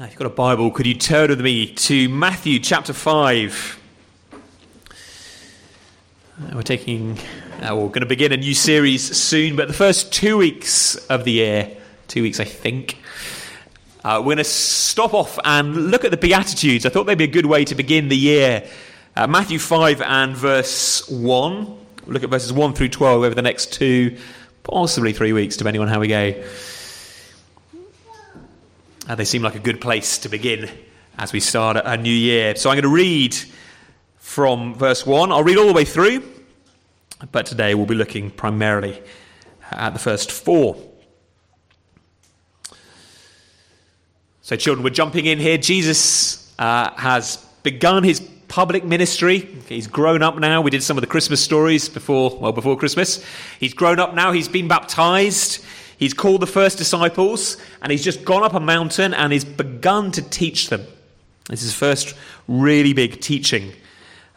If you've got a Bible, could you turn with me to Matthew chapter 5? Uh, we're taking, uh, we're going to begin a new series soon, but the first two weeks of the year, two weeks I think, uh, we're going to stop off and look at the Beatitudes. I thought they'd be a good way to begin the year. Uh, Matthew 5 and verse 1. We'll look at verses 1 through 12 over the next two, possibly three weeks, depending on how we go. Uh, they seem like a good place to begin as we start a new year. So I'm going to read from verse 1. I'll read all the way through, but today we'll be looking primarily at the first four. So, children, we're jumping in here. Jesus uh, has begun his public ministry. He's grown up now. We did some of the Christmas stories before, well, before Christmas. He's grown up now. He's been baptized. He's called the first disciples and he's just gone up a mountain and he's begun to teach them. This is his first really big teaching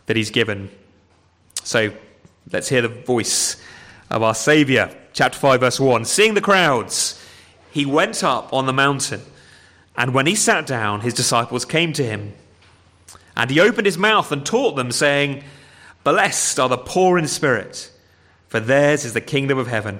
that he's given. So let's hear the voice of our Saviour. Chapter 5, verse 1. Seeing the crowds, he went up on the mountain, and when he sat down, his disciples came to him. And he opened his mouth and taught them, saying, Blessed are the poor in spirit, for theirs is the kingdom of heaven.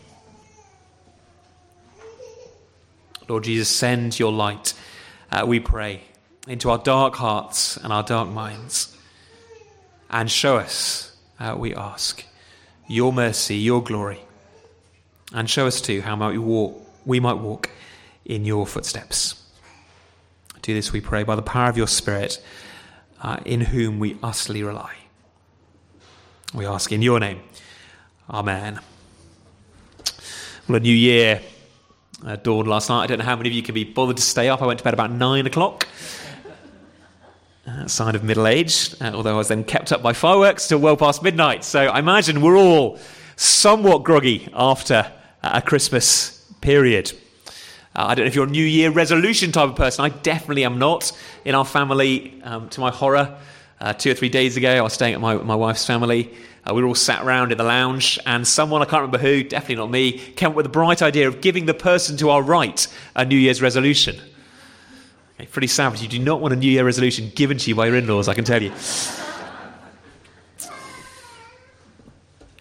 Lord Jesus, send your light, uh, we pray, into our dark hearts and our dark minds. And show us, uh, we ask, your mercy, your glory. And show us too how might we, walk, we might walk in your footsteps. Do this, we pray, by the power of your Spirit, uh, in whom we utterly rely. We ask in your name. Amen. Well, a new year uh, dawned last night. I don't know how many of you can be bothered to stay up. I went to bed about nine o'clock. Uh, sign of middle age, uh, although I was then kept up by fireworks till well past midnight. So I imagine we're all somewhat groggy after a Christmas period. Uh, I don't know if you're a New Year resolution type of person. I definitely am not. In our family, um, to my horror, uh, two or three days ago, I was staying at my, my wife's family. Uh, we were all sat around in the lounge, and someone, I can't remember who, definitely not me, came up with the bright idea of giving the person to our right a New Year's resolution. Okay, pretty savage. You do not want a New Year resolution given to you by your in laws, I can tell you.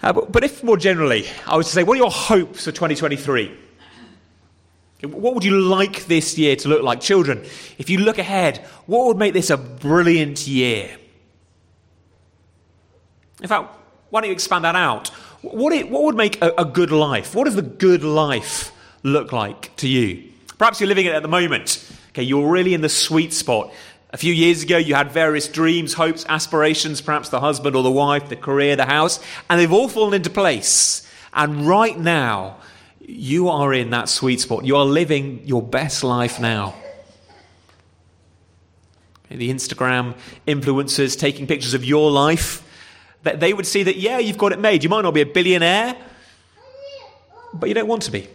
Uh, but, but if more generally, I was to say, what are your hopes for 2023? What would you like this year to look like? Children, if you look ahead, what would make this a brilliant year? In fact, why don't you expand that out? What, it, what would make a, a good life? What does the good life look like to you? Perhaps you're living it at the moment. Okay, you're really in the sweet spot. A few years ago, you had various dreams, hopes, aspirations, perhaps the husband or the wife, the career, the house, and they've all fallen into place. And right now, you are in that sweet spot. You are living your best life now. The Instagram influencers taking pictures of your life that they would see that, yeah, you've got it made. You might not be a billionaire, but you don't want to be.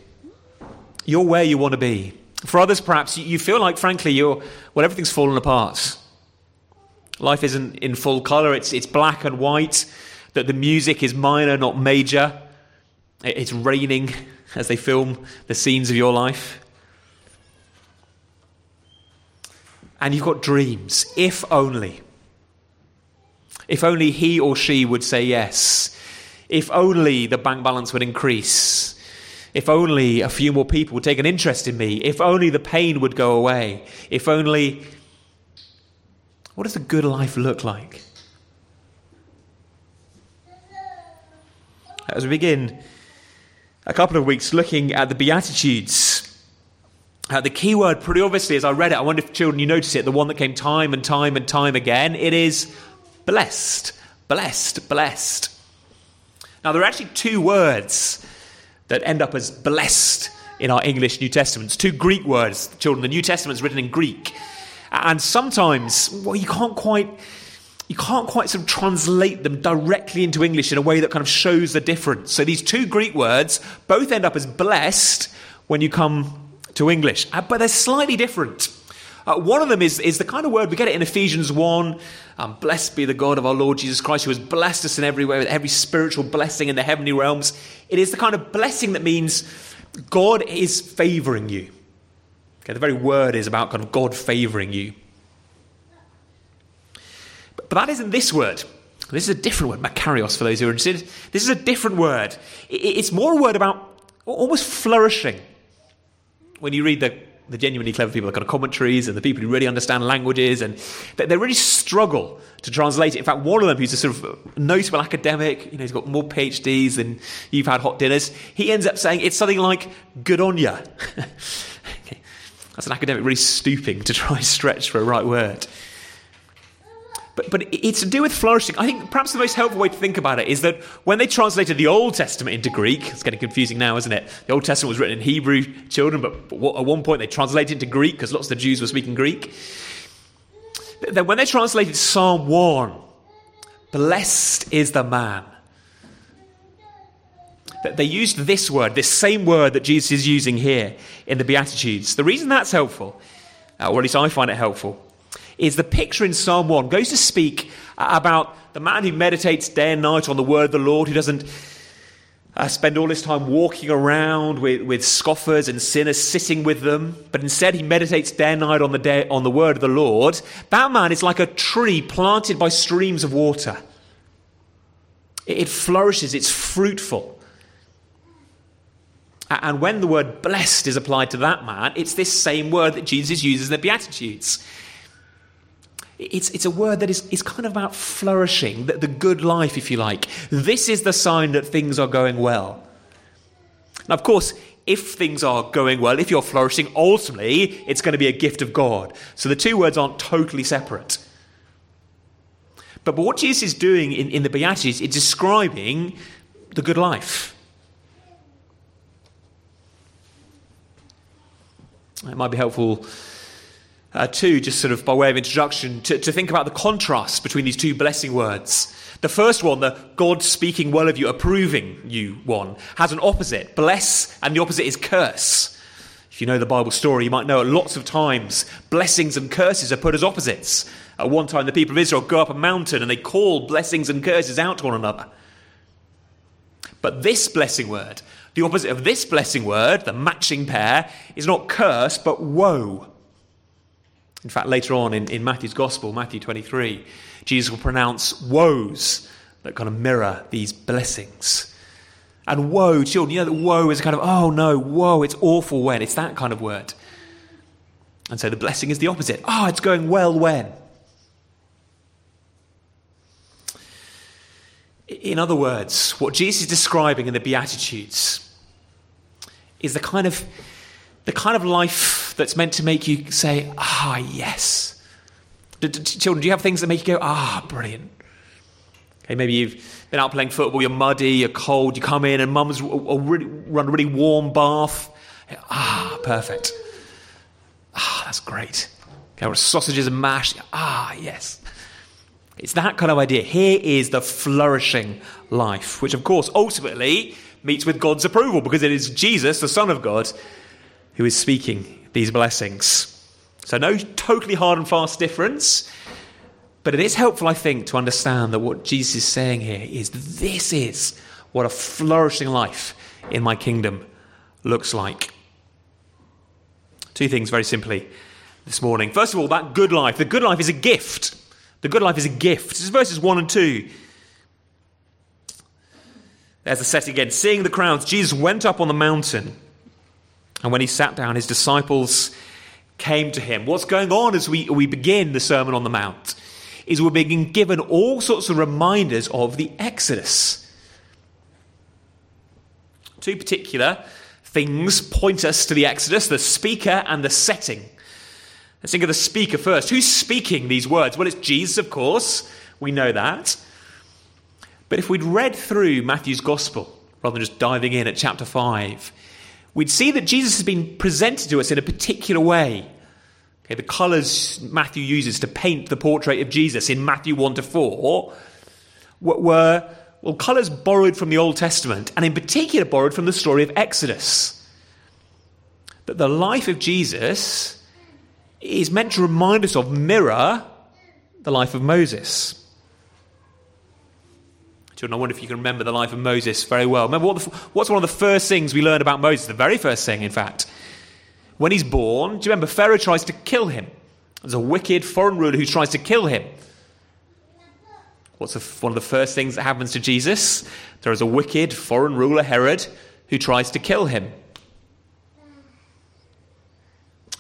You're where you want to be. For others, perhaps, you feel like, frankly, you're, well, everything's fallen apart. Life isn't in full colour, it's, it's black and white, that the music is minor, not major. It's raining as they film the scenes of your life. And you've got dreams, if only. If only he or she would say yes. If only the bank balance would increase. If only a few more people would take an interest in me. If only the pain would go away. If only. What does a good life look like? As we begin a couple of weeks looking at the Beatitudes, uh, the key word, pretty obviously, as I read it, I wonder if children you notice it, the one that came time and time and time again, it is blessed, blessed, blessed. Now, there are actually two words that end up as blessed in our English New Testaments, two Greek words, children. The New Testament is written in Greek. And sometimes, well, you can't quite. You can't quite sort of translate them directly into English in a way that kind of shows the difference. So these two Greek words both end up as blessed when you come to English, uh, but they're slightly different. Uh, one of them is, is the kind of word, we get it in Ephesians 1. Um, blessed be the God of our Lord Jesus Christ, who has blessed us in every way with every spiritual blessing in the heavenly realms. It is the kind of blessing that means God is favoring you. Okay, the very word is about kind of God favoring you. But, but that isn't this word. This is a different word, makarios, for those who are interested. This is a different word. It, it's more a word about almost flourishing. When you read the, the genuinely clever people, the kind of commentaries and the people who really understand languages, and they, they really struggle to translate it. In fact, one of them, who's a sort of notable academic, you know, he's got more PhDs than you've had hot dinners, he ends up saying it's something like good on ya. okay. That's an academic really stooping to try and stretch for a right word. But, but it's to do with flourishing. I think perhaps the most helpful way to think about it is that when they translated the Old Testament into Greek, it's getting confusing now, isn't it? The Old Testament was written in Hebrew, children, but at one point they translated it into Greek because lots of the Jews were speaking Greek. Then when they translated Psalm 1, blessed is the man. They used this word, this same word that Jesus is using here in the Beatitudes. The reason that's helpful, uh, or at least I find it helpful, is the picture in Psalm 1 goes to speak about the man who meditates day and night on the word of the Lord, who doesn't uh, spend all his time walking around with, with scoffers and sinners, sitting with them, but instead he meditates day and night on the, day, on the word of the Lord. That man is like a tree planted by streams of water. It, it flourishes, it's fruitful. And when the word blessed is applied to that man, it's this same word that Jesus uses in the Beatitudes. It's, it's a word that is, is kind of about flourishing, the, the good life, if you like. This is the sign that things are going well. Now, of course, if things are going well, if you're flourishing, ultimately it's going to be a gift of God. So the two words aren't totally separate. But, but what Jesus is doing in, in the Beatitudes is describing the good life. It might be helpful uh, too, just sort of by way of introduction, to, to think about the contrast between these two blessing words. The first one, the God speaking well of you, approving you one, has an opposite, bless, and the opposite is curse. If you know the Bible story, you might know at lots of times blessings and curses are put as opposites. At one time, the people of Israel go up a mountain and they call blessings and curses out to one another. But this blessing word, the opposite of this blessing word, the matching pair, is not curse, but woe. In fact, later on in, in Matthew's Gospel, Matthew 23, Jesus will pronounce woes that kind of mirror these blessings. And woe, children, you know that woe is a kind of, oh no, woe, it's awful when. It's that kind of word. And so the blessing is the opposite. Oh, it's going well when. In other words, what Jesus is describing in the Beatitudes is the kind of the kind of life that's meant to make you say, ah, yes. children, do you have things that make you go, ah, brilliant? Okay, maybe you've been out playing football, you're muddy, you're cold, you come in and mum's run a really warm bath. Ah, perfect. Ah, that's great. Okay, or sausages and mash. Ah, yes. It's that kind of idea. Here is the flourishing life, which, of course, ultimately meets with God's approval because it is Jesus, the Son of God, who is speaking these blessings. So, no totally hard and fast difference, but it is helpful, I think, to understand that what Jesus is saying here is this is what a flourishing life in my kingdom looks like. Two things very simply this morning. First of all, that good life. The good life is a gift. The good life is a gift. This is verses 1 and 2. There's the setting again. Seeing the crowds, Jesus went up on the mountain. And when he sat down, his disciples came to him. What's going on as we, we begin the Sermon on the Mount is we're being given all sorts of reminders of the Exodus. Two particular things point us to the Exodus the speaker and the setting. Let's think of the speaker first. Who's speaking these words? Well, it's Jesus, of course. We know that. But if we'd read through Matthew's gospel, rather than just diving in at chapter 5, we'd see that Jesus has been presented to us in a particular way. Okay, the colours Matthew uses to paint the portrait of Jesus in Matthew 1 to 4 were well, colours borrowed from the Old Testament, and in particular borrowed from the story of Exodus. That the life of Jesus is meant to remind us of, mirror the life of Moses. Children, I wonder if you can remember the life of Moses very well. Remember what the, what's one of the first things we learn about Moses? The very first thing, in fact. When he's born, do you remember Pharaoh tries to kill him? There's a wicked foreign ruler who tries to kill him. What's the, one of the first things that happens to Jesus? There is a wicked foreign ruler, Herod, who tries to kill him.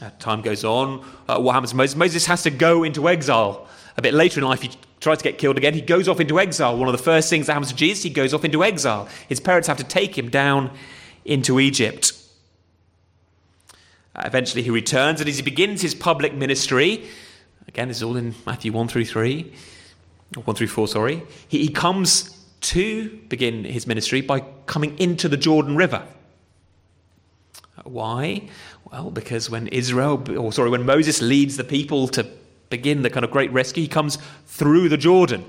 Uh, time goes on. Uh, what happens to Moses? Moses has to go into exile. A bit later in life, he tries to get killed again. He goes off into exile. One of the first things that happens to Jesus, he goes off into exile. His parents have to take him down into Egypt. Uh, eventually, he returns, and as he begins his public ministry, again, this is all in Matthew 1 through 3. 1 through 4, sorry. He, he comes to begin his ministry by coming into the Jordan River. Why? Well, because when Israel, or sorry, when Moses leads the people to begin the kind of great rescue, he comes through the Jordan.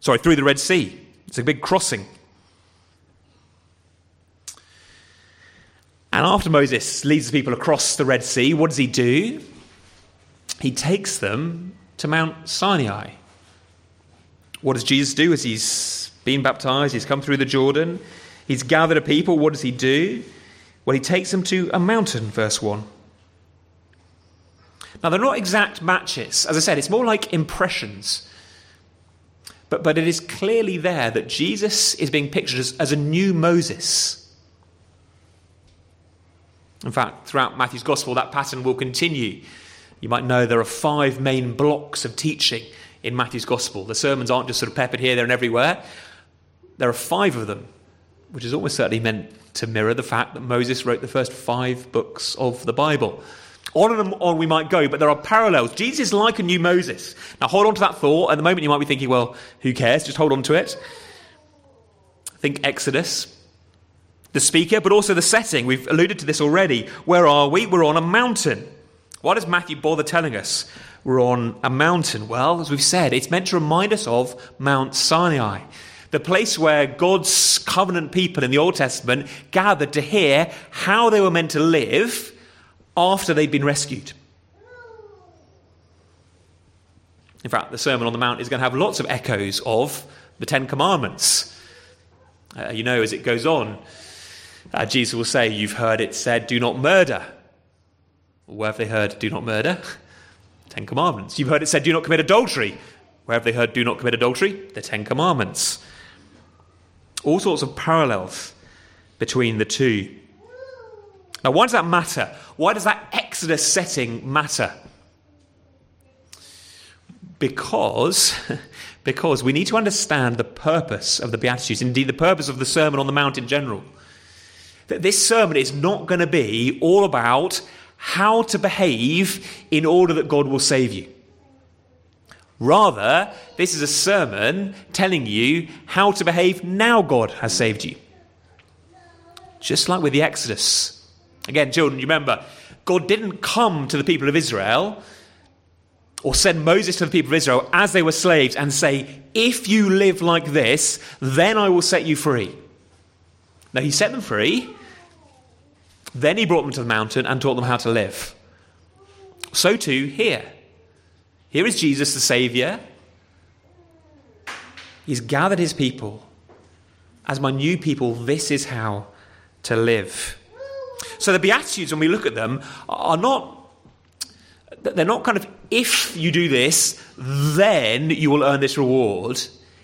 Sorry, through the Red Sea. It's a big crossing. And after Moses leads the people across the Red Sea, what does he do? He takes them to Mount Sinai. What does Jesus do as he's been baptized? He's come through the Jordan. He's gathered a people. What does he do? Well, he takes them to a mountain, verse 1. Now, they're not exact matches. As I said, it's more like impressions. But, but it is clearly there that Jesus is being pictured as, as a new Moses. In fact, throughout Matthew's Gospel, that pattern will continue. You might know there are five main blocks of teaching in Matthew's Gospel. The sermons aren't just sort of peppered here, there, and everywhere. There are five of them, which is almost certainly meant to mirror the fact that Moses wrote the first five books of the Bible. On and on we might go, but there are parallels. Jesus is like a new Moses. Now hold on to that thought. At the moment, you might be thinking, well, who cares? Just hold on to it. Think Exodus, the speaker, but also the setting. We've alluded to this already. Where are we? We're on a mountain. Why does Matthew bother telling us we're on a mountain? Well, as we've said, it's meant to remind us of Mount Sinai, the place where God's covenant people in the Old Testament gathered to hear how they were meant to live after they'd been rescued. In fact, the Sermon on the Mount is going to have lots of echoes of the Ten Commandments. Uh, you know, as it goes on, uh, Jesus will say, You've heard it said, do not murder. Where have they heard, do not murder? Ten Commandments. You've heard it said, do not commit adultery. Where have they heard, do not commit adultery? The Ten Commandments. All sorts of parallels between the two. Now, why does that matter? Why does that Exodus setting matter? Because, because we need to understand the purpose of the Beatitudes, indeed, the purpose of the Sermon on the Mount in general. That this sermon is not going to be all about how to behave in order that God will save you. Rather, this is a sermon telling you how to behave now God has saved you. Just like with the Exodus. Again, children, you remember, God didn't come to the people of Israel or send Moses to the people of Israel as they were slaves and say, If you live like this, then I will set you free. No, he set them free then he brought them to the mountain and taught them how to live. So too here. Here is Jesus, the Saviour. He's gathered his people. As my new people, this is how to live. So the Beatitudes, when we look at them, are not. They're not kind of, if you do this, then you will earn this reward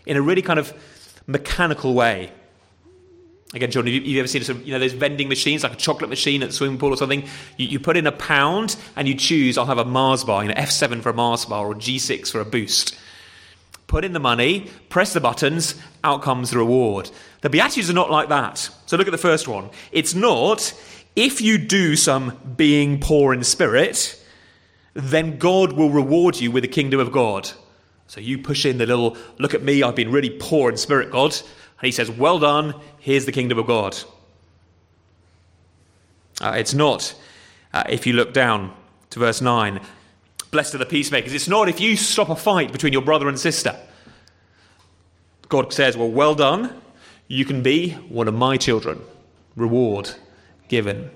in a really kind of mechanical way. Again, John, have you, ever seen you know, those vending machines, like a chocolate machine at the swimming pool or something? You, you, put in a pound and you choose, I'll have a Mars bar, you know, F7 for a Mars bar or G6 for a boost. Put in the money, press the buttons, out comes the reward. The Beatitudes are not like that. So look at the first one. It's not, if you do some being poor in spirit, then God will reward you with the kingdom of God. So you push in the little, look at me, I've been really poor in spirit, God. And he says, well done, here's the kingdom of God. Uh, it's not, uh, if you look down to verse 9, blessed are the peacemakers. It's not if you stop a fight between your brother and sister. God says, well, well done, you can be one of my children. Reward given.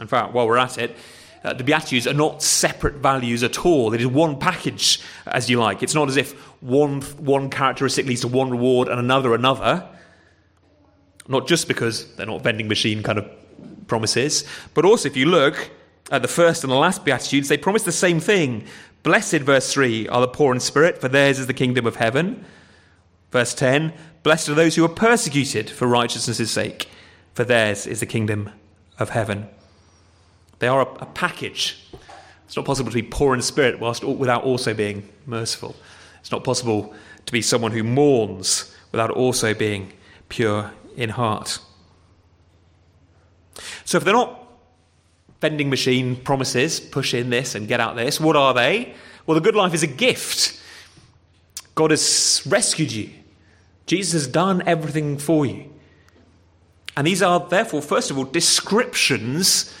In fact, while we're at it, uh, the Beatitudes are not separate values at all. It is one package, as you like. It's not as if one, one characteristic leads to one reward and another another. Not just because they're not vending machine kind of promises, but also if you look at the first and the last Beatitudes, they promise the same thing. Blessed, verse 3, are the poor in spirit, for theirs is the kingdom of heaven. Verse 10, blessed are those who are persecuted for righteousness' sake, for theirs is the kingdom of heaven. They are a, a package. It's not possible to be poor in spirit whilst without also being merciful. It's not possible to be someone who mourns without also being pure in heart. So if they're not vending machine promises, push in this and get out this, what are they? Well, the good life is a gift. God has rescued you. Jesus has done everything for you. And these are, therefore, first of all, descriptions